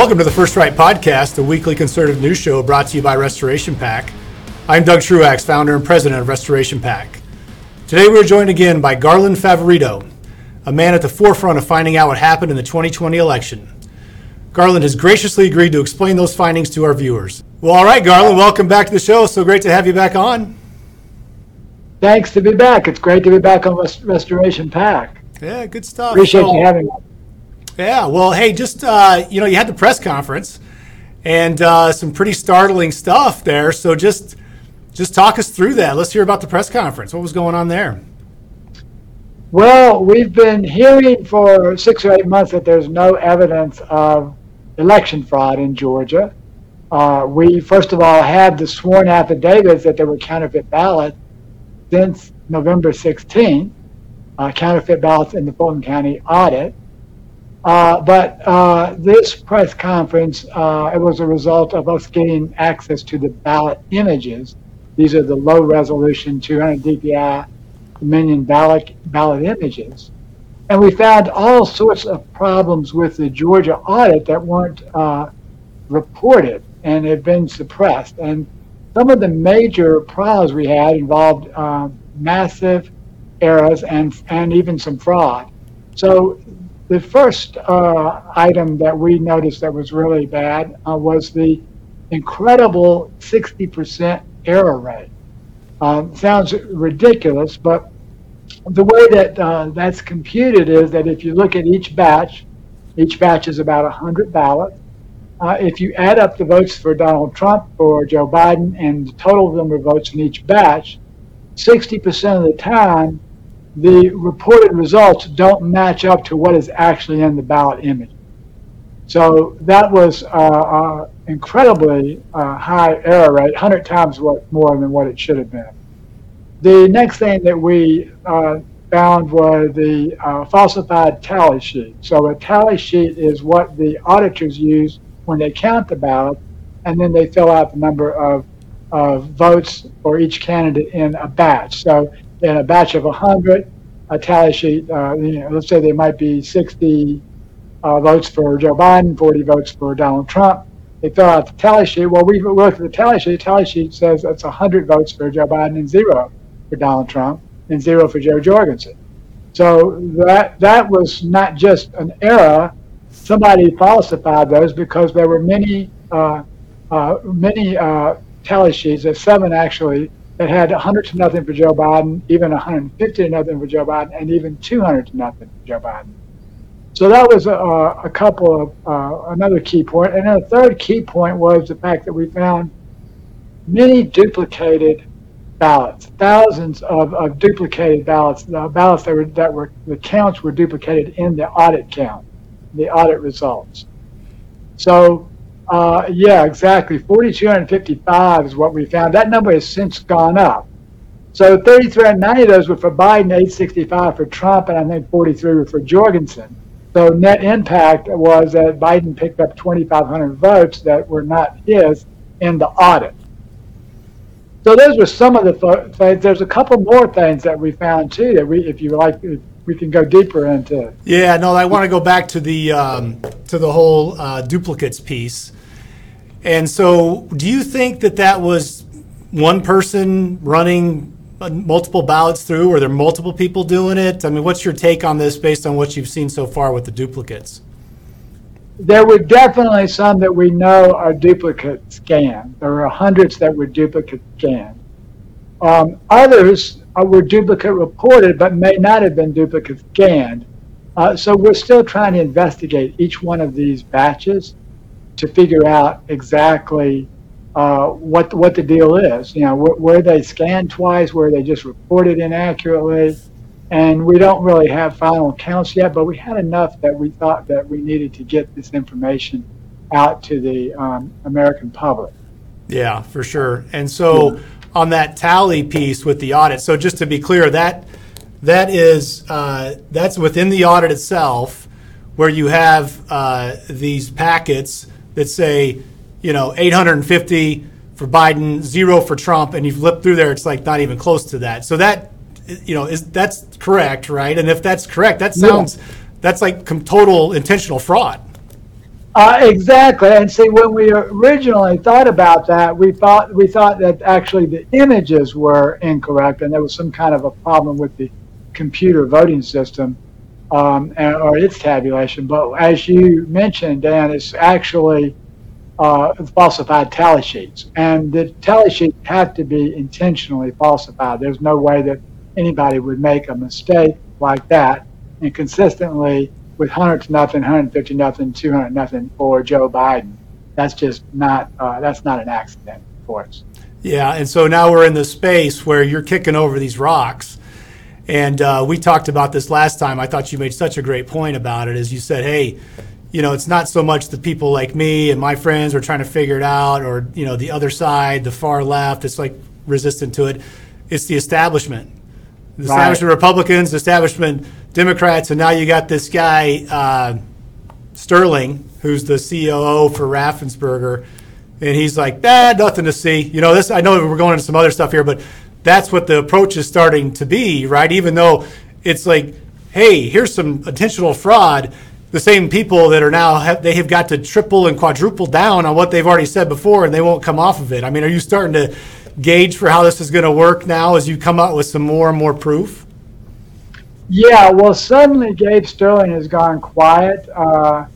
Welcome to the First Right Podcast, a weekly conservative news show brought to you by Restoration PAC. I'm Doug Truax, founder and president of Restoration PAC. Today we're joined again by Garland Favorito, a man at the forefront of finding out what happened in the 2020 election. Garland has graciously agreed to explain those findings to our viewers. Well, all right, Garland, welcome back to the show. So great to have you back on. Thanks to be back. It's great to be back on Restoration PAC. Yeah, good stuff. Appreciate so, you having me. Yeah, well, hey, just uh, you know, you had the press conference and uh, some pretty startling stuff there. So just just talk us through that. Let's hear about the press conference. What was going on there? Well, we've been hearing for six or eight months that there's no evidence of election fraud in Georgia. Uh, we first of all had the sworn affidavits that there were counterfeit ballots since November 16th, uh, counterfeit ballots in the Fulton County audit. Uh, but uh, this press conference, uh, it was a result of us getting access to the ballot images. These are the low resolution 200 dpi Dominion ballot, ballot images. And we found all sorts of problems with the Georgia audit that weren't uh, reported and had been suppressed. And some of the major problems we had involved uh, massive errors and, and even some fraud. So the first uh, item that we noticed that was really bad uh, was the incredible 60% error rate. Um, sounds ridiculous, but the way that uh, that's computed is that if you look at each batch, each batch is about 100 ballots. Uh, if you add up the votes for Donald Trump or Joe Biden and the total number of votes in each batch, 60% of the time, the reported results don't match up to what is actually in the ballot image. So that was uh, uh, incredibly uh, high error rate, 100 times what, more than what it should have been. The next thing that we uh, found was the uh, falsified tally sheet. So a tally sheet is what the auditors use when they count the ballot, and then they fill out the number of, of votes for each candidate in a batch. So in a batch of 100, a tally sheet, uh, you know, let's say there might be 60 uh, votes for Joe Biden, 40 votes for Donald Trump. They fill out the tally sheet. Well, we look at the tally sheet. The tally sheet says it's 100 votes for Joe Biden and zero for Donald Trump and zero for Jo Jorgensen. So that that was not just an error. Somebody falsified those because there were many uh, uh, many uh, tally sheets, there's seven actually, that had 100 to nothing for Joe Biden, even 150 to nothing for Joe Biden, and even 200 to nothing for Joe Biden. So that was a, a couple of uh, another key point. and then a third key point was the fact that we found many duplicated ballots, thousands of, of duplicated ballots, uh, ballots that were that were the counts were duplicated in the audit count, the audit results. So uh, yeah, exactly. 4,255 is what we found. That number has since gone up. So 3,390 of those were for Biden, 865 for Trump, and I think 43 were for Jorgensen. So net impact was that Biden picked up 2,500 votes that were not his in the audit. So those were some of the things. There's a couple more things that we found too that we, if you like, we can go deeper into. Yeah, no, I want to go back to the um, to the whole uh, duplicates piece. And so, do you think that that was one person running multiple ballots through, or there multiple people doing it? I mean, what's your take on this based on what you've seen so far with the duplicates? There were definitely some that we know are duplicate scanned. There were hundreds that were duplicate scanned. Um, others uh, were duplicate reported, but may not have been duplicate scanned. Uh, so we're still trying to investigate each one of these batches to figure out exactly uh, what what the deal is. You know, were they scanned twice? Were they just reported inaccurately? And we don't really have final counts yet, but we had enough that we thought that we needed to get this information out to the um, American public. Yeah, for sure. And so yeah. on that tally piece with the audit, so just to be clear, that that is uh, that's within the audit itself, where you have uh, these packets that say, you know, 850 for Biden, zero for Trump, and you flip through there, it's like not even close to that. So that, you know, is that's correct, right? And if that's correct, that sounds yeah. that's like total intentional fraud. Uh, exactly, and see, when we originally thought about that, we thought we thought that actually the images were incorrect, and there was some kind of a problem with the computer voting system um, and, or its tabulation. But as you mentioned, Dan, it's actually uh, falsified tally sheets, and the tally sheets have to be intentionally falsified. There's no way that anybody would make a mistake like that and consistently with 100 to nothing, 150 nothing, 200 nothing for Joe Biden. That's just not uh, that's not an accident for us. Yeah, and so now we're in the space where you're kicking over these rocks. And uh, we talked about this last time. I thought you made such a great point about it, as you said, hey, you know, it's not so much the people like me and my friends are trying to figure it out, or you know, the other side, the far left, it's like resistant to it. It's the establishment, the right. establishment Republicans, the establishment Democrats, and now you got this guy uh, Sterling, who's the COO for Raffensperger, and he's like, ah, nothing to see. You know, this. I know we're going into some other stuff here, but that's what the approach is starting to be, right? Even though it's like, hey, here's some intentional fraud. The same people that are now have, they have got to triple and quadruple down on what they've already said before, and they won't come off of it. I mean, are you starting to gauge for how this is going to work now as you come out with some more and more proof? Yeah, well, suddenly Gabe Sterling has gone quiet. Uh,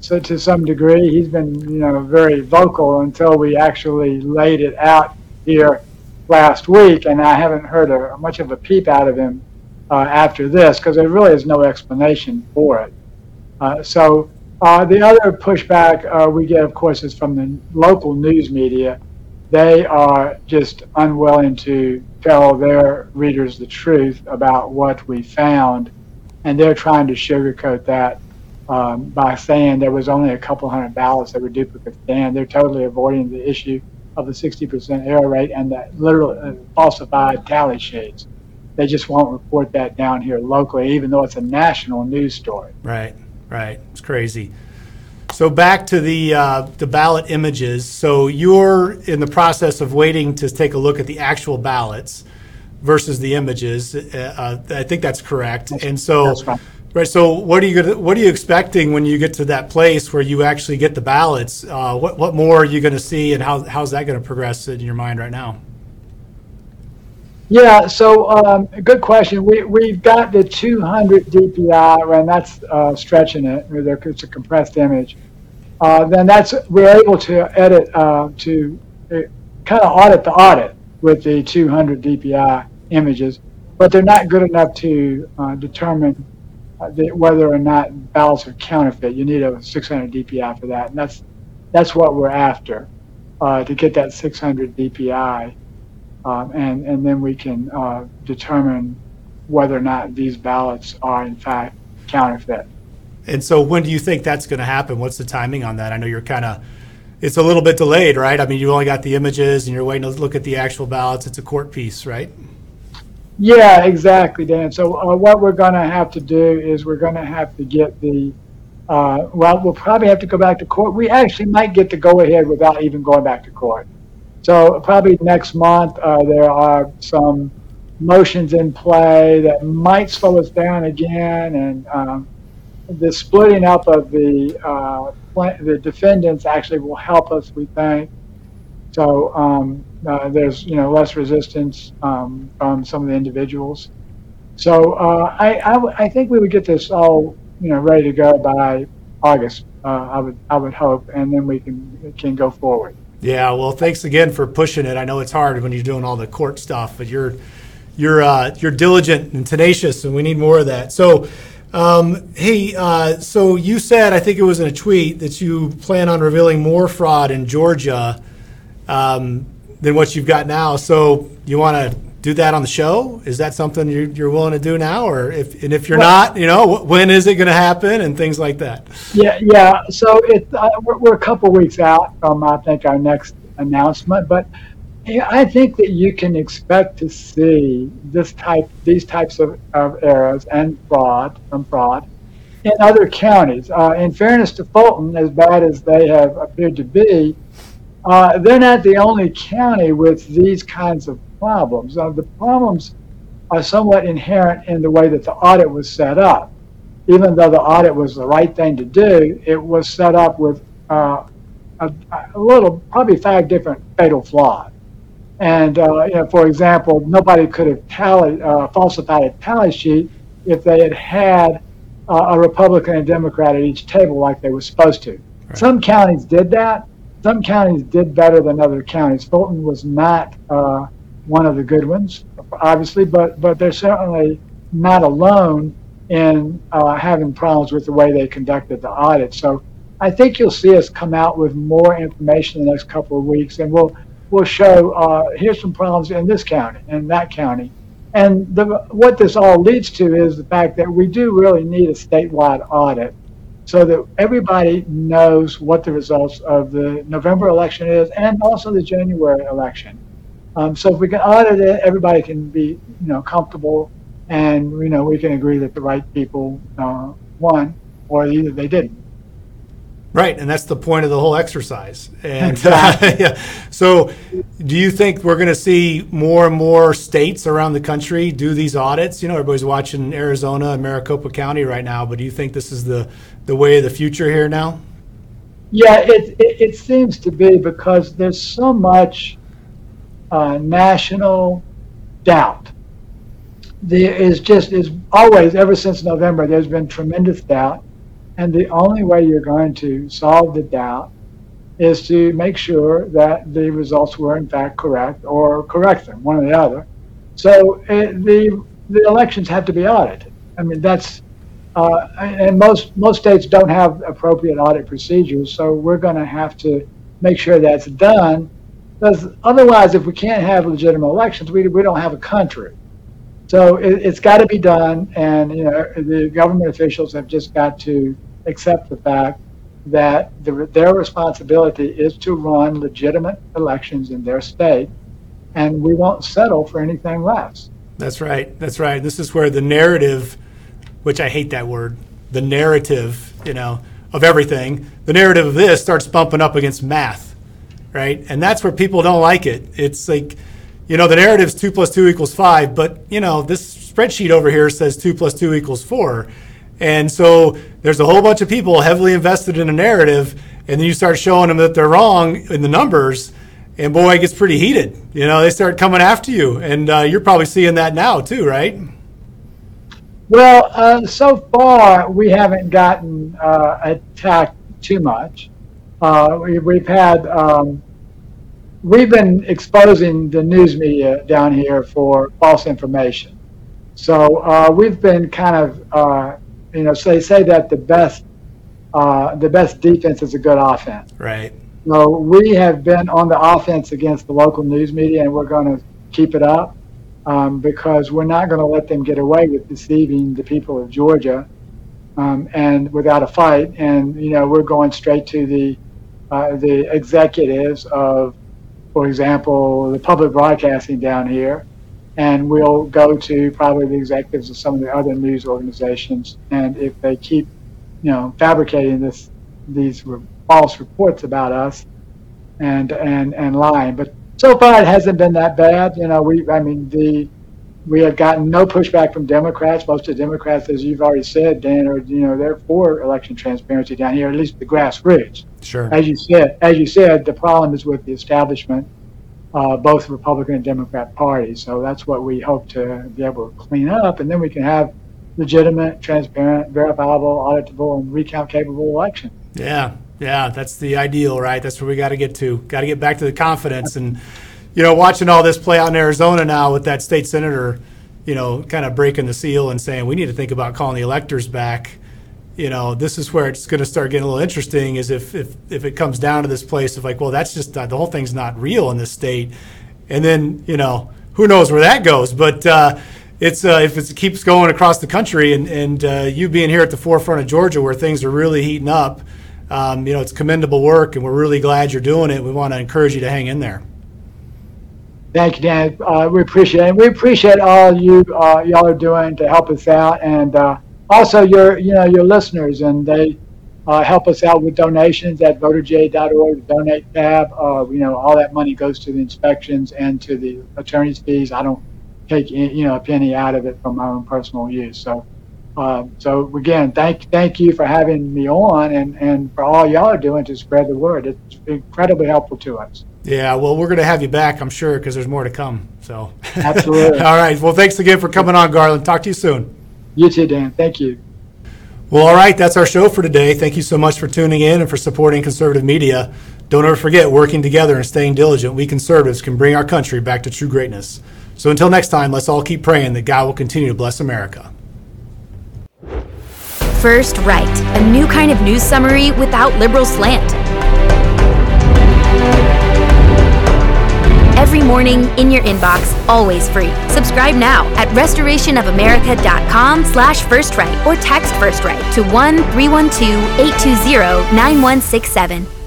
so to some degree, he's been you know very vocal until we actually laid it out here last week, and I haven't heard a, much of a peep out of him uh, after this because there really is no explanation for it. Uh, so uh, the other pushback uh, we get, of course, is from the local news media. They are just unwilling to tell their readers the truth about what we found, and they're trying to sugarcoat that um, by saying there was only a couple hundred ballots that were duplicates. And they're totally avoiding the issue of the 60% error rate and the literal uh, falsified tally sheets. They just won't report that down here locally, even though it's a national news story. Right, right. It's crazy. So back to the uh, the ballot images. So you're in the process of waiting to take a look at the actual ballots versus the images. Uh, uh I think that's correct. And so, right. So what are you gonna, what are you expecting when you get to that place where you actually get the ballots? Uh, what what more are you going to see, and how how's that going to progress in your mind right now? Yeah, so um, good question. We, we've got the 200 DPI, and that's uh, stretching it. It's a compressed image uh, then that's we're able to edit uh, to uh, kind of audit the audit with the 200 DPI images, but they're not good enough to uh, determine uh, the, whether or not ballots are counterfeit. You need a 600 DPI for that, and that's that's what we're after uh, to get that 600 DPI, um, and and then we can determine whether or not these ballots are in fact counterfeit. And so when do you think that's going to happen? What's the timing on that? I know you're kind of, it's a little bit delayed, right? I mean, you've only got the images and you're waiting to look at the actual ballots. It's a court piece, right? Yeah, exactly, Dan. So uh, what we're going to have to do is we're going to have to get the, uh, well, we'll probably have to go back to court. We actually might get to go ahead without even going back to court. So probably next month uh, there are some motions in play that might slow us down again, and um, the splitting up of the uh, the defendants actually will help us, we think. So um, uh, there's you know less resistance um, from some of the individuals. So uh, I, I, w- I think we would get this all you know ready to go by August. Uh, I would I would hope, and then we can can go forward. Yeah. Well, thanks again for pushing it. I know it's hard when you're doing all the court stuff, but you're you're uh, you're diligent and tenacious, and we need more of that. So. Um, hey, uh, so you said, I think it was in a tweet, that you plan on revealing more fraud in Georgia um, than what you've got now. So you want to do that on the show? Is that something you're, you're willing to do now, or if and if you're well, not, you know, when is it going to happen and things like that? Yeah, yeah. So it uh, we're, we're, a couple weeks out from I think our next announcement, but I think that you can expect to see this type, these types of, of errors and fraud from fraud in other counties. Uh, in fairness to Fulton, as bad as they have appeared to be, uh, they're not the only county with these kinds of problems. Uh, the problems are somewhat inherent in the way that the audit was set up. Even though the audit was the right thing to do, it was set up with uh, a, a little, probably five different fatal flaws. And uh, you know, for example, nobody could have tallied, uh, falsified a tally sheet if they had had uh, a Republican and Democrat at each table like they were supposed to. Right. Some counties did that. Some counties did better than other counties. Fulton was not uh, one of the good ones, obviously, but but they're certainly not alone in uh, having problems with the way they conducted the audit. So I think you'll see us come out with more information in the next couple of weeks, and we'll we'll show uh, here's some problems in this county and that county. And the, what this all leads to is the fact that we do really need a statewide audit so that everybody knows what the results of the November election is and also the January election. Um, so if we can audit it, everybody can be you know comfortable, and you know we can agree that the right people uh, won or either they didn't. Right, and that's the point of the whole exercise. And exactly. uh, yeah. so, do you think we're going to see more and more states around the country do these audits? You know, everybody's watching Arizona and Maricopa County right now, but do you think this is the the way of the future here now? Yeah, it it, it seems to be because there's so much uh, national doubt. There is just is always ever since November. There's been tremendous doubt and the only way you're going to solve the doubt is to make sure that the results were in fact correct or correct them, one or the other. So it, uh, the the elections have to be audited. I mean that's uh, and most most states don't have appropriate audit procedures, so we're going to have to make sure that's done. Because otherwise, if we can't have legitimate elections, we, we don't have a country. So it, has got to be done, and you know the government officials have just got to accept the fact that the, their responsibility is to run legitimate elections in their state, and we won't settle for anything less. That's right. That's right. This is where the narrative, which I hate that word, the narrative, you know, of everything, the narrative of this starts bumping up against math, right? And that's where people don't like it. It's like, you know, the narrative is two plus two equals five, but, you know, this spreadsheet over here says two plus two equals four. And so there's a whole bunch of people heavily invested in a narrative, and then you start showing them that they're wrong in the numbers, and boy, it gets pretty heated. You know, they start coming after you, and uh, you're probably seeing that now too, right? Well, uh, so far we haven't gotten uh, attacked too much. Uh, we, have had um, we've been exposing the news media down here for false information. So uh, we've been kind of uh, you know, so they say that the best uh, the best defense is a good offense. Right. So we have been on the offense against the local news media, and we're going to keep it up um, because we're not going to let them get away with deceiving the people of Georgia um, and without a fight. And you know, we're going straight to the uh, the executives of, for example, the public broadcasting down here, and we'll go to probably the executives of some of the other news organizations. And if they keep, you know, fabricating this, these false reports about us, and and and lying, but so far it hasn't been that bad. You know, we, I mean, the we have gotten no pushback from Democrats. Most of the Democrats, as you've already said, Dan, are you know they're for election transparency down here, at least the grassroots. Sure. As you said, as you said, the problem is with the establishment uh, both Republican and Democrat parties. So that's what we hope to be able to clean up, and then we can have legitimate, transparent, verifiable, auditable, and recount capable election. Yeah, yeah, that's the ideal, right? That's where we got to get to. Got to get back to the confidence, and you know, watching all this play out in Arizona now with that state senator, you know, kind of breaking the seal and saying we need to think about calling the electors back you know, this is where it's going to start getting a little interesting. Is if if if it comes down to this place of like, well, that's just uh, the whole thing's not real in this state, and then you know, who knows where that goes? But uh, it's uh, if it keeps going across the country, and and uh, you being here at the forefront of Georgia, where things are really heating up, um, you know, it's commendable work, and we're really glad you're doing it. We want to encourage you to hang in there. Thank you, Dan. Uh, we appreciate it. We appreciate all you uh, y'all are doing to help us out, and also your you know your listeners and they uh, help us out with donations at voterga.org donate tab uh, you know all that money goes to the inspections and to the attorney's fees i don't take any, you know a penny out of it for my own personal use so Um, so again, thank thank you for having me on, and and for all y'all are doing to spread the word. It's incredibly helpful to us. Yeah, well, we're going to have you back, I'm sure, because there's more to come. So, Absolutely. all right. Well, thanks again for coming on, Garland. Talk to you soon. You too, Dan. Thank you. Well, all right. That's our show for today. Thank you so much for tuning in and for supporting conservative media. Don't ever forget, working together and staying diligent, we conservatives can bring our country back to true greatness. So until next time, let's all keep praying that God will continue to bless America. First Right, a new kind of news summary without liberal slant. Every morning in your inbox, always free. Subscribe now at restorationofamerica.com slash first right or text first right to 1 312 820 9167.